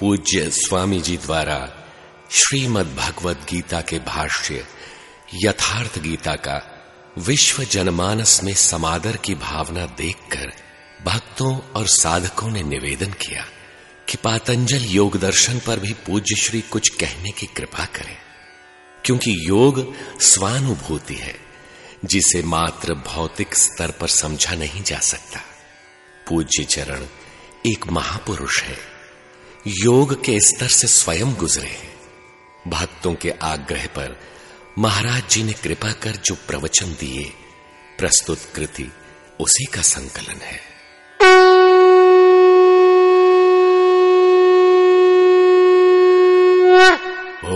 पूज्य स्वामी जी द्वारा श्रीमद् भगवत गीता के भाष्य, यथार्थ गीता का विश्व जनमानस में समादर की भावना देखकर भक्तों और साधकों ने निवेदन किया कि पातंजल योग दर्शन पर भी पूज्य श्री कुछ कहने की कृपा करें। क्योंकि योग स्वानुभूति है, जिसे मात्र भौतिक स्तर पर समझा नहीं जा सकता। पूज्य चरण एक महापुरुष है। योग के स्तर से स्वयं गुजरे। हैं भक्तों के आग्रह पर महाराज जी ने कृपा कर जो प्रवचन दिए, प्रस्तुत कृति उसी का संकलन है।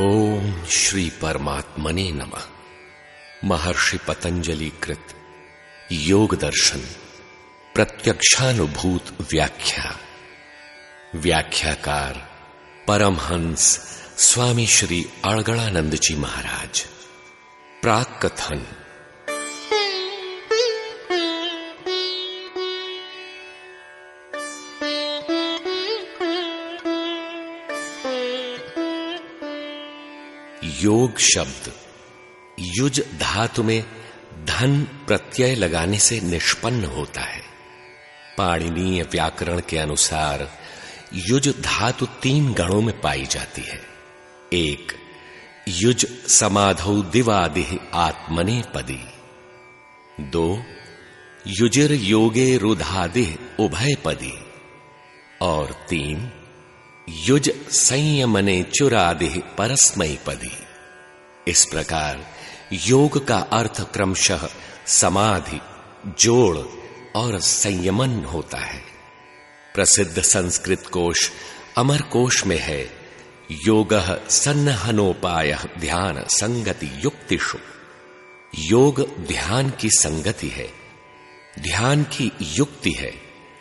ओम श्री परमात्मने नमः। महर्षि पतंजलि कृत योग दर्शन प्रत्यक्षानुभूत व्याख्या। व्याख्याकार परमहंस स्वामी श्री अड़गड़ानंद जी महाराज। प्राक कथन योग शब्द। युज धातु में धन प्रत्यय लगाने से निष्पन्न होता है। पाणिनीय व्याकरण के अनुसार युज धातु तीन गणों में पाई जाती है। एक, युज समाधौ दिवादि आत्मने पदी। दो, युजिर योगे रुधादि उभय पदी। और तीन, युज संयमने चुरादि परस्मय पदी। इस प्रकार योग का अर्थ क्रमशः समाधि, जोड़ और संयमन होता है। प्रसिद्ध संस्कृत कोश अमर कोश में है। योग सन्नहनोपाय ध्यान संगति युक्तिषु। योग ध्यान की संगति है। ध्यान की युक्ति है।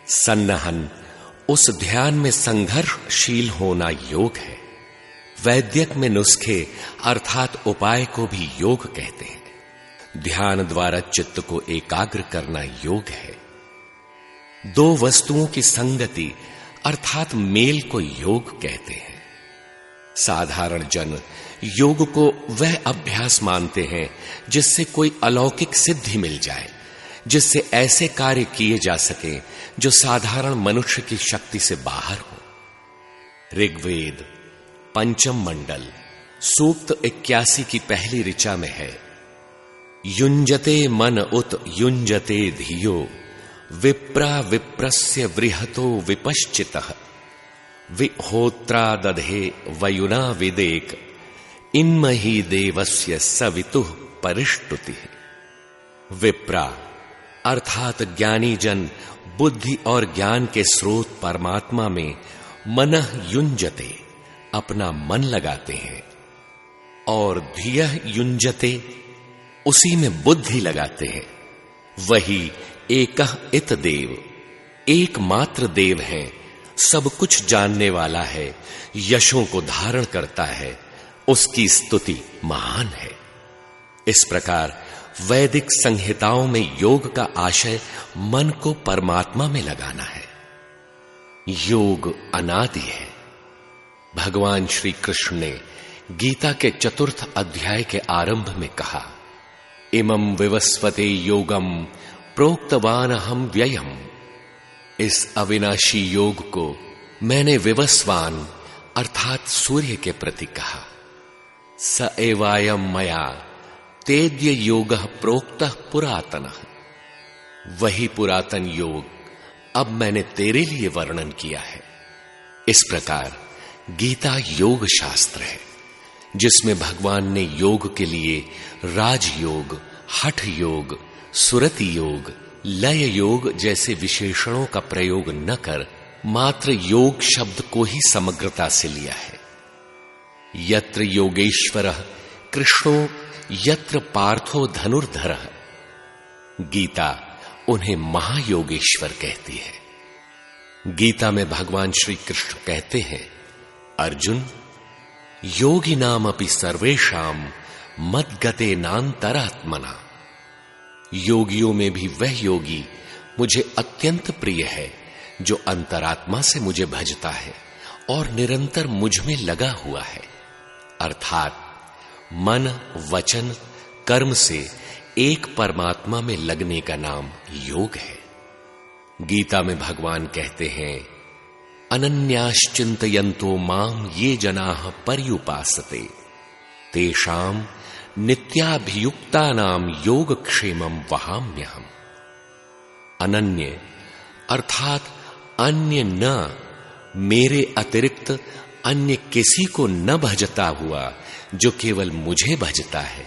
सन्नहन, उस ध्यान में संघर्षशील होना योग है। वैद्यक में नुस्खे, अर्थात उपाय को भी योग कहते हैं। ध्यान द्वारा चित्त को एकाग्र करना योग है। दो वस्तुओं की संगति अर्थात मेल को योग कहते हैं। साधारण जन योग को वह अभ्यास मानते हैं जिससे कोई अलौकिक सिद्धि मिल जाए, जिससे ऐसे कार्य किए जा सके जो साधारण मनुष्य की शक्ति से बाहर हो। ऋग्वेद, पंचम मंडल, सूक्त इक्यासी की पहली ऋचा में है, युंजते मन उत युंजते धियो। विप्रा विप्रस्य वृहतो विपश्चित। विहोत्रा दधे वयुना विदेक, इन्मही देवस्य सवितु परिष्टुति। विप्रा, अर्थात ज्ञानी जन, बुद्धि और ज्ञान के स्रोत परमात्मा में मन युंजते अपना मन लगाते हैं। और धिय युंजते उसी में बुद्धि लगाते हैं। वही एक इत देव। एकमात्र देव है, सब कुछ जानने वाला है, यशों को धारण करता है, उसकी स्तुति महान है। इस प्रकार वैदिक संहिताओं में योग का आशय मन को परमात्मा में लगाना है। योग अनादि है। भगवान श्री कृष्ण ने गीता के चतुर्थ अध्याय के आरंभ में कहा, इमं विवस्वते योगम प्रोक्तवान हम व्ययम। इस अविनाशी योग को मैंने विवस्वान, अर्थात सूर्य के प्रति कहा। स एवायम मया, तेद्य योग प्रोक्त पुरातन। वही पुरातन योग अब मैंने तेरे लिए वर्णन किया है। इस प्रकार गीता योग शास्त्र है, जिसमें भगवान ने योग के लिए राजयोग हठ योग सुरति योग, लय योग जैसे विशेषणों का प्रयोग न कर मात्र योग शब्द को ही समग्रता से लिया है। यत्र योगेश्वर कृष्णो, यत्र पार्थो धनुर्धर। गीता उन्हें महायोगेश्वर कहती है। गीता में भगवान श्री कृष्ण कहते हैं, अर्जुन योगी नाम अपनी सर्वेशा मत गते नान्तरात्मना योगियों में भी वह योगी मुझे अत्यंत प्रिय है, जो अंतरात्मा से मुझे भजता है और निरंतर मुझमें लगा हुआ है। अर्थात, मन, वचन, कर्म से एक परमात्मा में लगने का नाम योग है। गीता में भगवान कहते हैं अनन्याश्चिंतयंतो माम ये जना पर्युपासते तेषाम नित्याभियुक्ता नाम योग क्षेमम वहाम्यहम। अनन्य, अर्थात अन्य न, मेरे अतिरिक्त अन्य किसी को न भजता हुआ, जो केवल मुझे भजता है।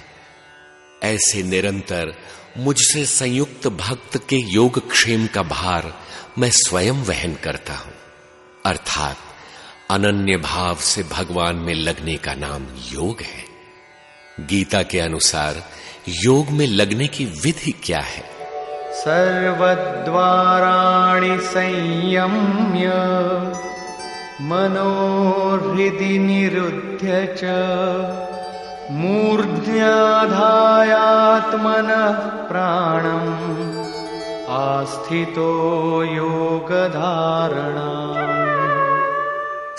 ऐसे निरंतर मुझसे संयुक्त भक्त के योग क्षेम का भार मैं स्वयं वहन करता हूँ। अर्थात अनन्य भाव से भगवान में लगने का नाम योग है। गीता के अनुसार योग में लगने की विधि क्या है? सर्वद्वाराणि संयम्य मनोहृदि निरुध्य च मूर्ध्याधायात्मनः प्राणम् आस्थितो योगधारणा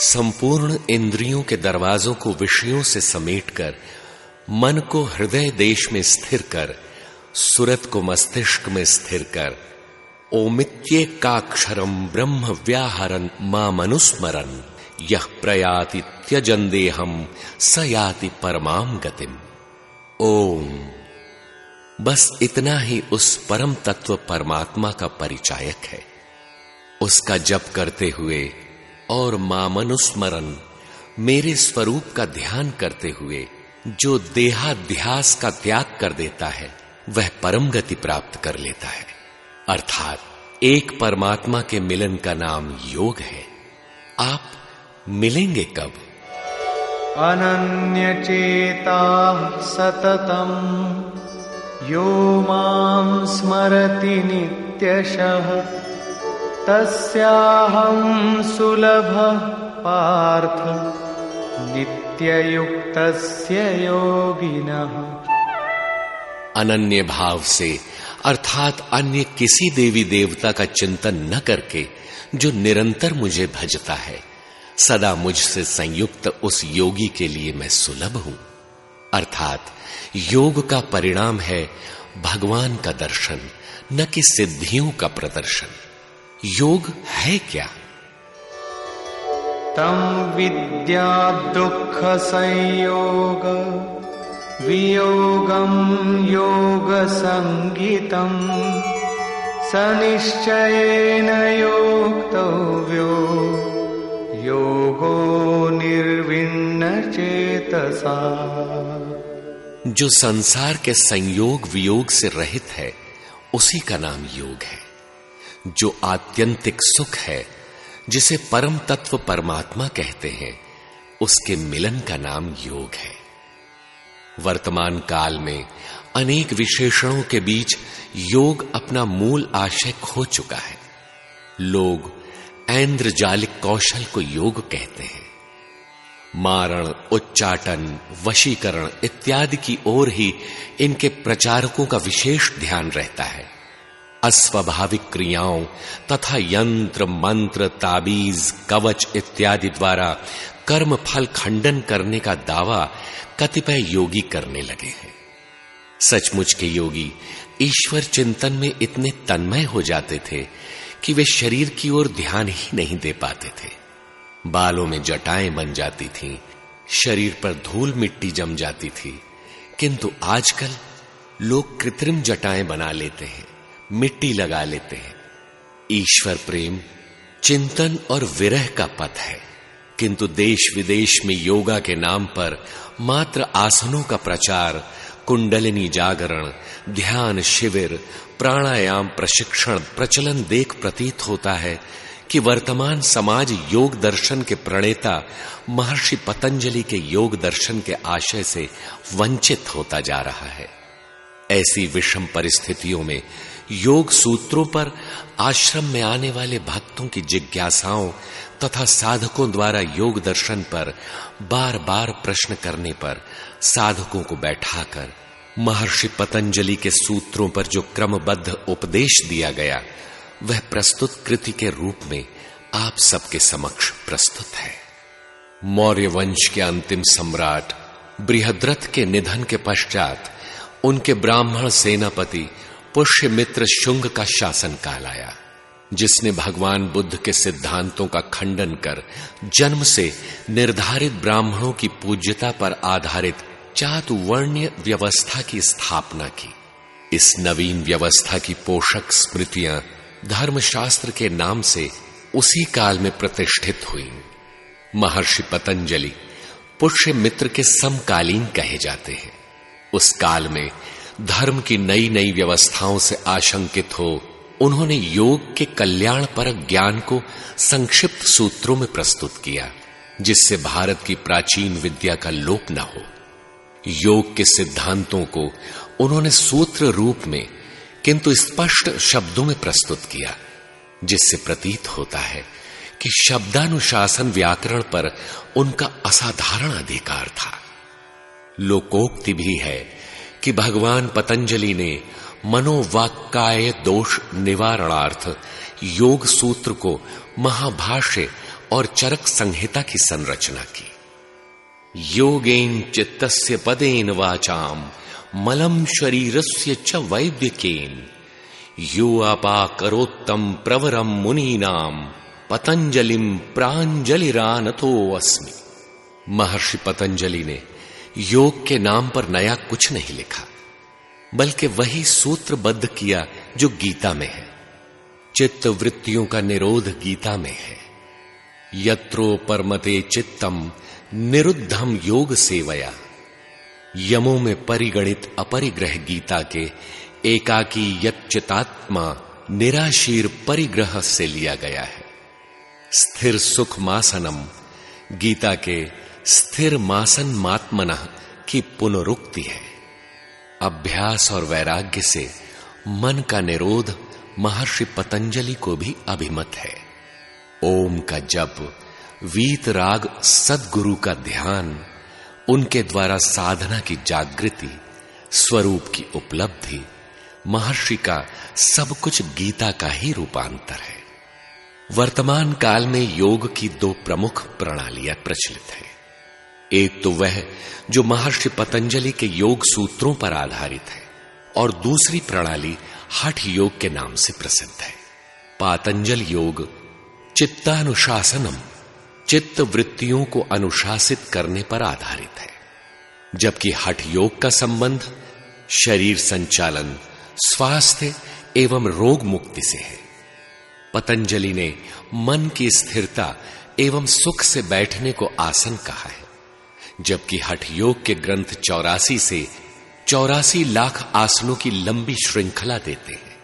संपूर्ण इंद्रियों के दरवाजों को विषयों से समेटकर मन को हृदय देश में स्थिर कर, सुरत को मस्तिष्क में स्थिर कर ओमित्ये काक्षरम ब्रह्म व्याहरन माँ मनुस्मरन। यह प्रयाति त्यजन देहम स याति परमाम गतिम। ओम। बस इतना ही उस परम तत्व परमात्मा का परिचायक है। उसका जप करते हुए और मामनुस्मरण मेरे स्वरूप का ध्यान करते हुए जो देहाध्यास का त्याग कर देता है, वह परम गति प्राप्त कर लेता है। अर्थात, एक परमात्मा के मिलन का नाम योग है। आप मिलेंगे कब? अनन्य चेता सततम। यो माँ स्मरति नित्यशः। सुलभ पार्थ। नित्ययुक्तस्य योगिनः। अनन्य भाव से, अर्थात अन्य किसी देवी देवता का चिंतन न करके, जो निरंतर मुझे भजता है, सदा मुझसे संयुक्त उस योगी के लिए मैं सुलभ हूँ। अर्थात, योग का परिणाम है भगवान का दर्शन, न कि सिद्धियों का प्रदर्शन। योग है क्या? तम विद्या दुख संयोग, वियोगं योगसङ्गितम् स निश्चयेन योक्तव्यो योगो निर्विण्ण चेतसा। जो संसार के संयोग वियोग से रहित है, उसी का नाम योग है। जो आत्यंतिक सुख है जिसे परम तत्व परमात्मा कहते हैं, उसके मिलन का नाम योग है। वर्तमान काल में अनेक विशेषणों के बीच योग अपना मूल आशय खो चुका है। लोग ऐन्द्रजालिक कौशल को योग कहते हैं। मारण, उच्चाटन, वशीकरण इत्यादि की ओर ही इनके प्रचारकों का विशेष ध्यान रहता है। अस्वाभाविक क्रियाओं तथा यंत्र मंत्र ताबीज कवच इत्यादि द्वारा कर्म फल खंडन करने का दावा कतिपय योगी करने लगे हैं। सचमुच के योगी ईश्वर चिंतन में इतने तन्मय हो जाते थे कि वे शरीर की ओर ध्यान ही नहीं दे पाते थे। बालों में जटाएँ बन जाती थीं, शरीर पर धूल मिट्टी जम जाती थी किंतु आजकल लोग कृत्रिम जटाएँ बना लेते हैं। मिट्टी लगा लेते हैं। ईश्वर प्रेम, चिंतन और विरह का पथ है। किंतु देश विदेश में योगा के नाम पर मात्र आसनों का प्रचार, कुंडलिनी जागरण, ध्यान शिविर, प्राणायाम प्रशिक्षण, प्रचलन देख प्रतीत होता है कि वर्तमान समाज योग दर्शन के प्रणेता, महर्षि पतंजलि के योग दर्शन के आशय से वंचित होता जा रहा है। ऐसी विषम परिस्थितियों में योग सूत्रों पर आश्रम में आने वाले भक्तों की जिज्ञासाओं तथा साधकों द्वारा योग दर्शन पर बार बार प्रश्न करने पर साधकों को बैठाकर महर्षि पतंजलि के सूत्रों पर जो क्रमबद्ध उपदेश दिया गया, वह प्रस्तुत कृति के रूप में आप सबके समक्ष प्रस्तुत है। मौर्य वंश के अंतिम सम्राट, बृहद्रथ के निधन के पश्चात उनके ब्राह्मण सेनापति पुष्य मित्र शुंग का शासन काल आया जिसने भगवान बुद्ध के सिद्धांतों का खंडन कर जन्म से निर्धारित ब्राह्मणों की पूज्यता पर आधारित चातुवर्ण्य व्यवस्था की स्थापना की। इस नवीन व्यवस्था की पोषक स्मृतियाँ धर्मशास्त्र के नाम से उसी काल में प्रतिष्ठित हुई। महर्षि पतंजलि पुष्य मित्र के समकालीन कहे जाते हैं। उस काल में धर्म की नई नई व्यवस्थाओं से आशंकित हो, उन्होंने योग के कल्याण पर ज्ञान को संक्षिप्त सूत्रों में प्रस्तुत किया, जिससे भारत की प्राचीन विद्या का लोप न हो। योग के सिद्धांतों को उन्होंने सूत्र रूप में, किंतु स्पष्ट शब्दों में प्रस्तुत किया, जिससे प्रतीत होता है कि शब्दानुशासन व्याकरण पर उनका असाधारण अधिकार था। लोकोक्ति भी है कि भगवान पतंजलि ने मनोवाक्काय दोष निवारणार्थ योग सूत्र को महाभाष्य और चरक संहिता की संरचना की। योगेन चित्तस्य पदेन वाचाम, मलम शरीरस्य च वैद्यकेन। यो अपाकरोत्तम प्रवरम मुनीनाम पतंजलिम प्रांजलिरानतो अस्मि महर्षि पतंजलि ने योग के नाम पर नया कुछ नहीं लिखा, बल्कि वही सूत्रबद्ध किया जो गीता में है। चित्त वृत्तियों का निरोध गीता में है। यत्रो परमते चित्तम निरुद्धम योग सेवया। यमों में परिगणित अपरिग्रह गीता के एकाकी यच्चितात्मा निराशीर परिग्रह से लिया गया है। स्थिर सुख मासनम गीता के स्थिर मासन मात्मन की पुनरुक्ति है। अभ्यास और वैराग्य से मन का निरोध महर्षि पतंजलि को भी अभिमत है। ओम का जप, वीत राग, सदगुरु का ध्यान, उनके द्वारा साधना की जागृति, स्वरूप की उपलब्धि, महर्षि का सब कुछ गीता का ही रूपांतर है। वर्तमान काल में योग की दो प्रमुख प्रणालियाँ प्रचलित है। एक तो वह, जो महर्षि पतंजलि के योग सूत्रों पर आधारित है, और दूसरी प्रणाली हठ योग के नाम से प्रसिद्ध है। पातंजल योग, चित्तानुशासनम चित्त वृत्तियों को अनुशासित करने पर आधारित है। जबकि हठ योग का संबंध, शरीर संचालन, स्वास्थ्य एवं रोग मुक्ति से है। पतंजलि ने मन की स्थिरता एवं सुख से बैठने को आसन कहा है। जबकि हठ योग के ग्रंथ चौरासी से चौरासी लाख आसनों की लंबी श्रृंखला देते हैं।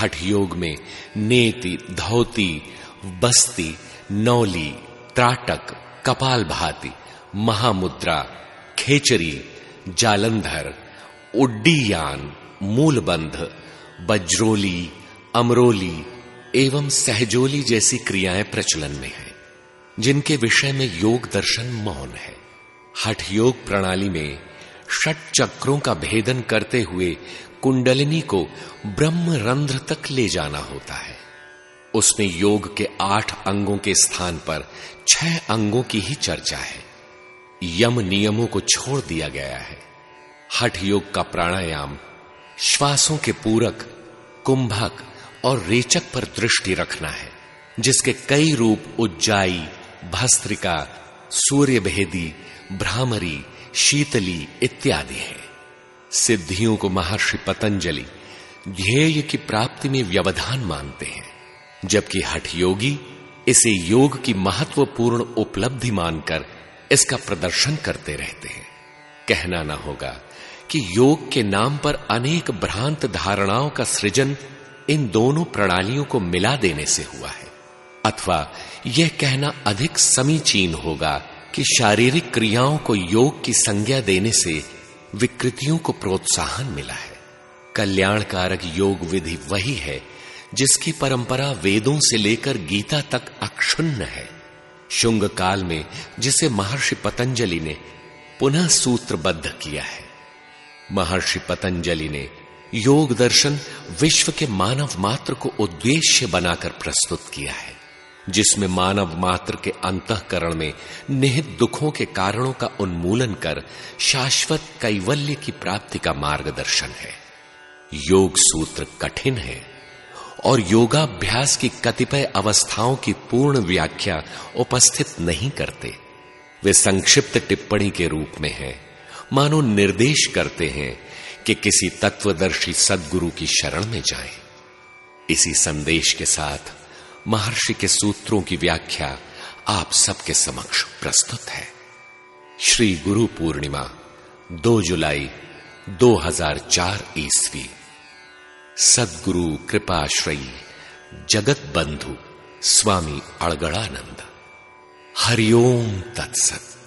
हठ योग में नेति, धोती, बस्ती, नौली, त्राटक कपाल भाती महामुद्रा, खेचरी, जालंधर, उड्डीयान, मूलबंध, बज्रोली, अमरोली एवं सहजोली जैसी क्रियाएँ प्रचलन में हैं, जिनके विषय में योग दर्शन मौन है। हठ योग प्रणाली में षट चक्रों का भेदन करते हुए कुंडलिनी को ब्रह्म रंध्र तक ले जाना होता है। उसमें योग के आठ अंगों के स्थान पर छह अंगों की ही चर्चा है। यम नियमों को छोड़ दिया गया है। हठ योग का प्राणायाम श्वासों के पूरक, कुंभक और रेचक पर दृष्टि रखना है, जिसके कई रूप उज्जाई, भस्त्रिका सूर्य भेदी भ्रामरी, शीतली इत्यादि है। सिद्धियों को महर्षि पतंजलि ध्येय की प्राप्ति में व्यवधान मानते हैं, जबकि हठ योगी इसे योग की महत्वपूर्ण उपलब्धि मानकर इसका प्रदर्शन करते रहते हैं। कहना ना होगा कि योग के नाम पर अनेक भ्रांत धारणाओं का सृजन इन दोनों प्रणालियों को मिला देने से हुआ है। अथवा यह कहना अधिक समीचीन होगा कि शारीरिक क्रियाओं को योग की संज्ञा देने से विकृतियों को प्रोत्साहन मिला है। कल्याणकारक योग विधि वही है जिसकी परंपरा वेदों से लेकर गीता तक अक्षुण्ण है। शुंग काल में जिसे महर्षि पतंजलि ने पुनः सूत्रबद्ध किया है। महर्षि पतंजलि ने योग दर्शन विश्व के मानव मात्र को उद्देश्य बनाकर प्रस्तुत किया है। जिसमें मानव मात्र के अंतकरण में निहित दुखों के कारणों का उन्मूलन कर शाश्वत कैवल्य की प्राप्ति का मार्गदर्शन है। योग सूत्र कठिन है और योगाभ्यास की कतिपय अवस्थाओं की पूर्ण व्याख्या उपस्थित नहीं करते। वे संक्षिप्त टिप्पणी के रूप में है। मानो निर्देश करते हैं कि किसी तत्वदर्शी सदगुरु की शरण में जाएँ। इसी संदेश के साथ महर्षि के सूत्रों की व्याख्या आप सबके समक्ष प्रस्तुत है। श्री गुरु पूर्णिमा 2 जुलाई 2004 ईस्वी। सदगुरु कृपाश्रयी जगत बंधु स्वामी अड़गड़ानंद। हरिओम तत्सत।